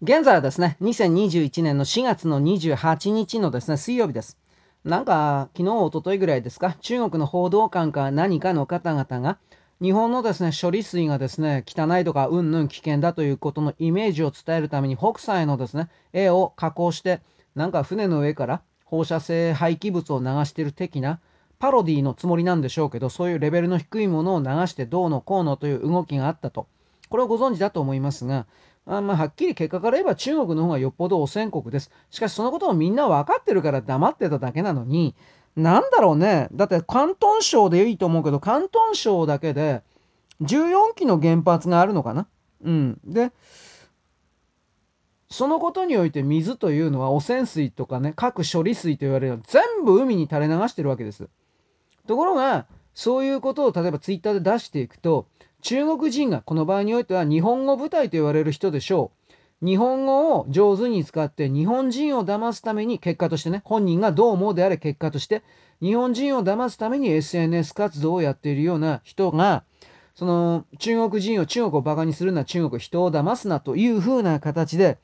現在はですね、2021年の4月の28日のですね、水曜日です。なんか、昨日、おとといぐらいですか、中国の報道官か何かの方々が、日本のですね、処理水がですね、汚いとか、うんぬん危険だということのイメージを伝えるために、北斎のですね、絵を加工して、なんか船の上から放射性廃棄物を流している的な、パロディのつもりなんでしょうけど、そういうレベルの低いものを流してどうのこうのという動きがあったと。これをご存知だと思いますが、あまあ、はっきり結果から言えば中国の方がよっぽど汚染国です。しかしそのことをみんな分かってるから黙ってただけなのに、なんだろうね。だって広東省でいいと思うけど、広東省だけで14基の原発があるのかな？うん。で、そのことにおいて水というのは汚染水とかね、各処理水と言われる全部海に垂れ流してるわけです。ところが、そういうことを例えばツイッターで出していくと、中国人がこの場合においては日本語舞台と言われる人でしょう。日本語を上手に使って日本人を騙すために結果としてね、本人がどう思うであれ結果として日本人を騙すために SNS 活動をやっているような人が、その中国人を中国を馬鹿にするな、中国人を騙すなというふうな形で、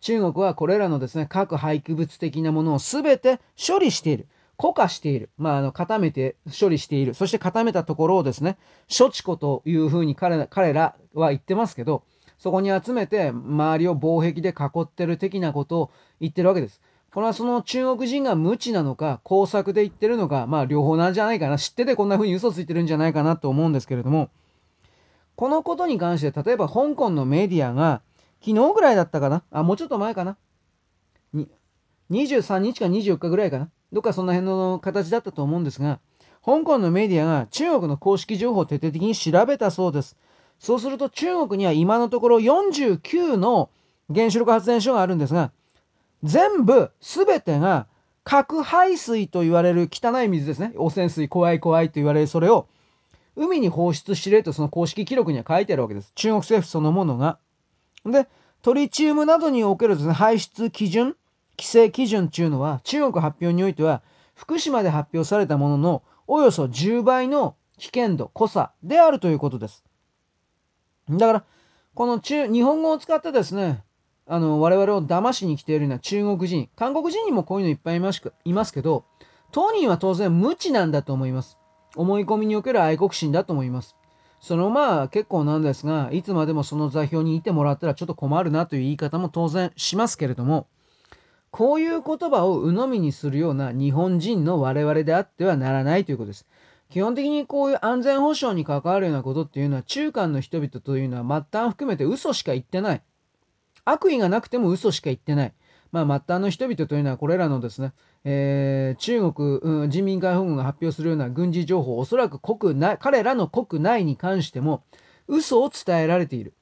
中国はこれらのですね、核廃棄物的なものを全て処理している。固化している。まあ、あの、固めて処理している。そして固めたところをですね、処置庫というふうに彼彼らは言ってますけど、そこに集めて周りを防壁で囲ってる的なことを言ってるわけです。これはその中国人が無知なのか、工作で言ってるのか、まあ両方なんじゃないかな。知っててこんな風に嘘ついてるんじゃないかなと思うんですけれども、このことに関して、例えば香港のメディアが、昨日ぐらいだったかな？あ、もうちょっと前かな？23日か24日ぐらいかな？どっかそんな辺の形だったと思うんですが、香港のメディアが中国の公式情報を徹底的に調べたそうです。そうすると中国には今のところ49の原子力発電所があるんですが、全部全てが核排水と言われる汚い水ですね。汚染水怖い怖いと言われるそれを海に放出しれとその公式記録には書いてあるわけです。中国政府そのものが。で、トリチウムなどにおけるですね、排出基準規制基準っていうのは中国発表においては福島で発表されたもののおよそ10倍の危険度、濃さであるということです。だから、この中、日本語を使ってですね、あの、我々を騙しに来ているような中国人、韓国人にもこういうのいっぱいいますいますけど、当人は当然無知なんだと思います。思い込みにおける愛国心だと思います。そのまあ結構なんですが、いつまでもその座標にいてもらったらちょっと困るなという言い方も当然しますけれども、こういう言葉を鵜呑みにするような日本人の我々であってはならないということです。基本的にこういう安全保障に関わるようなことっていうのは中間の人々というのは末端含めて嘘しか言ってない。悪意がなくても嘘しか言ってない。まあ、末端の人々というのはこれらのですね、えー、中国、うん、人民解放軍が発表するような軍事情報、おそらく国内、彼らの国内に関しても嘘を伝えられている。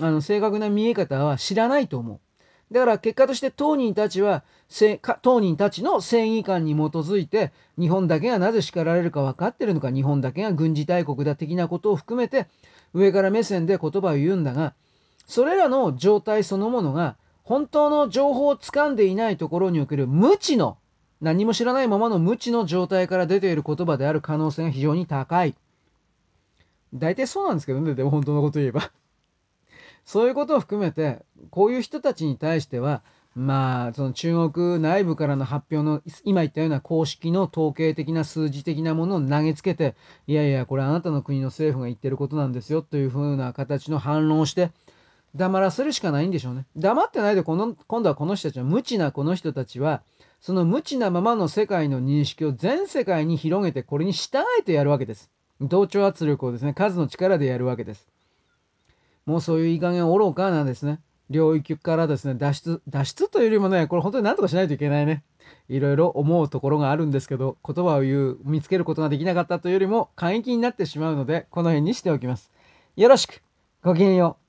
あの、正確な見え方は知らないと思う。だから結果として当人たちは、当人たちの正義感に基づいて、日本だけがなぜ叱られるか分かってるのか、日本だけが軍事大国だ的なことを含めて、上から目線で言葉を言うんだが、それらの状態そのものが、本当の情報を掴んでいないところにおける無知の、何も知らないままの無知の状態から出ている言葉である可能性が非常に高い。大体そうなんですけどね、でも本当のこと言えば。そういうことを含めて、こういう人たちに対しては、まあ、その中国内部からの発表の、今言ったような公式の統計的な数字的なものを投げつけて、いやいや、これあなたの国の政府が言ってることなんですよ、というふうな形の反論をして、黙らせるしかないんでしょうね。黙ってないで、この、今度はこの人たちは、無知なこの人たちは、その無知なままの世界の認識を全世界に広げて、これに従えてやるわけです。同調圧力をですね、数の力でやるわけです。もうそういういい加減愚かなんですね。領域からですね、脱出、脱出というよりもね、これ本当に何とかしないといけないね。いろいろ思うところがあるんですけど、言葉を言う、見つけることができなかったというよりも、簡易になってしまうので、この辺にしておきます。よろしく。ごきげんよう。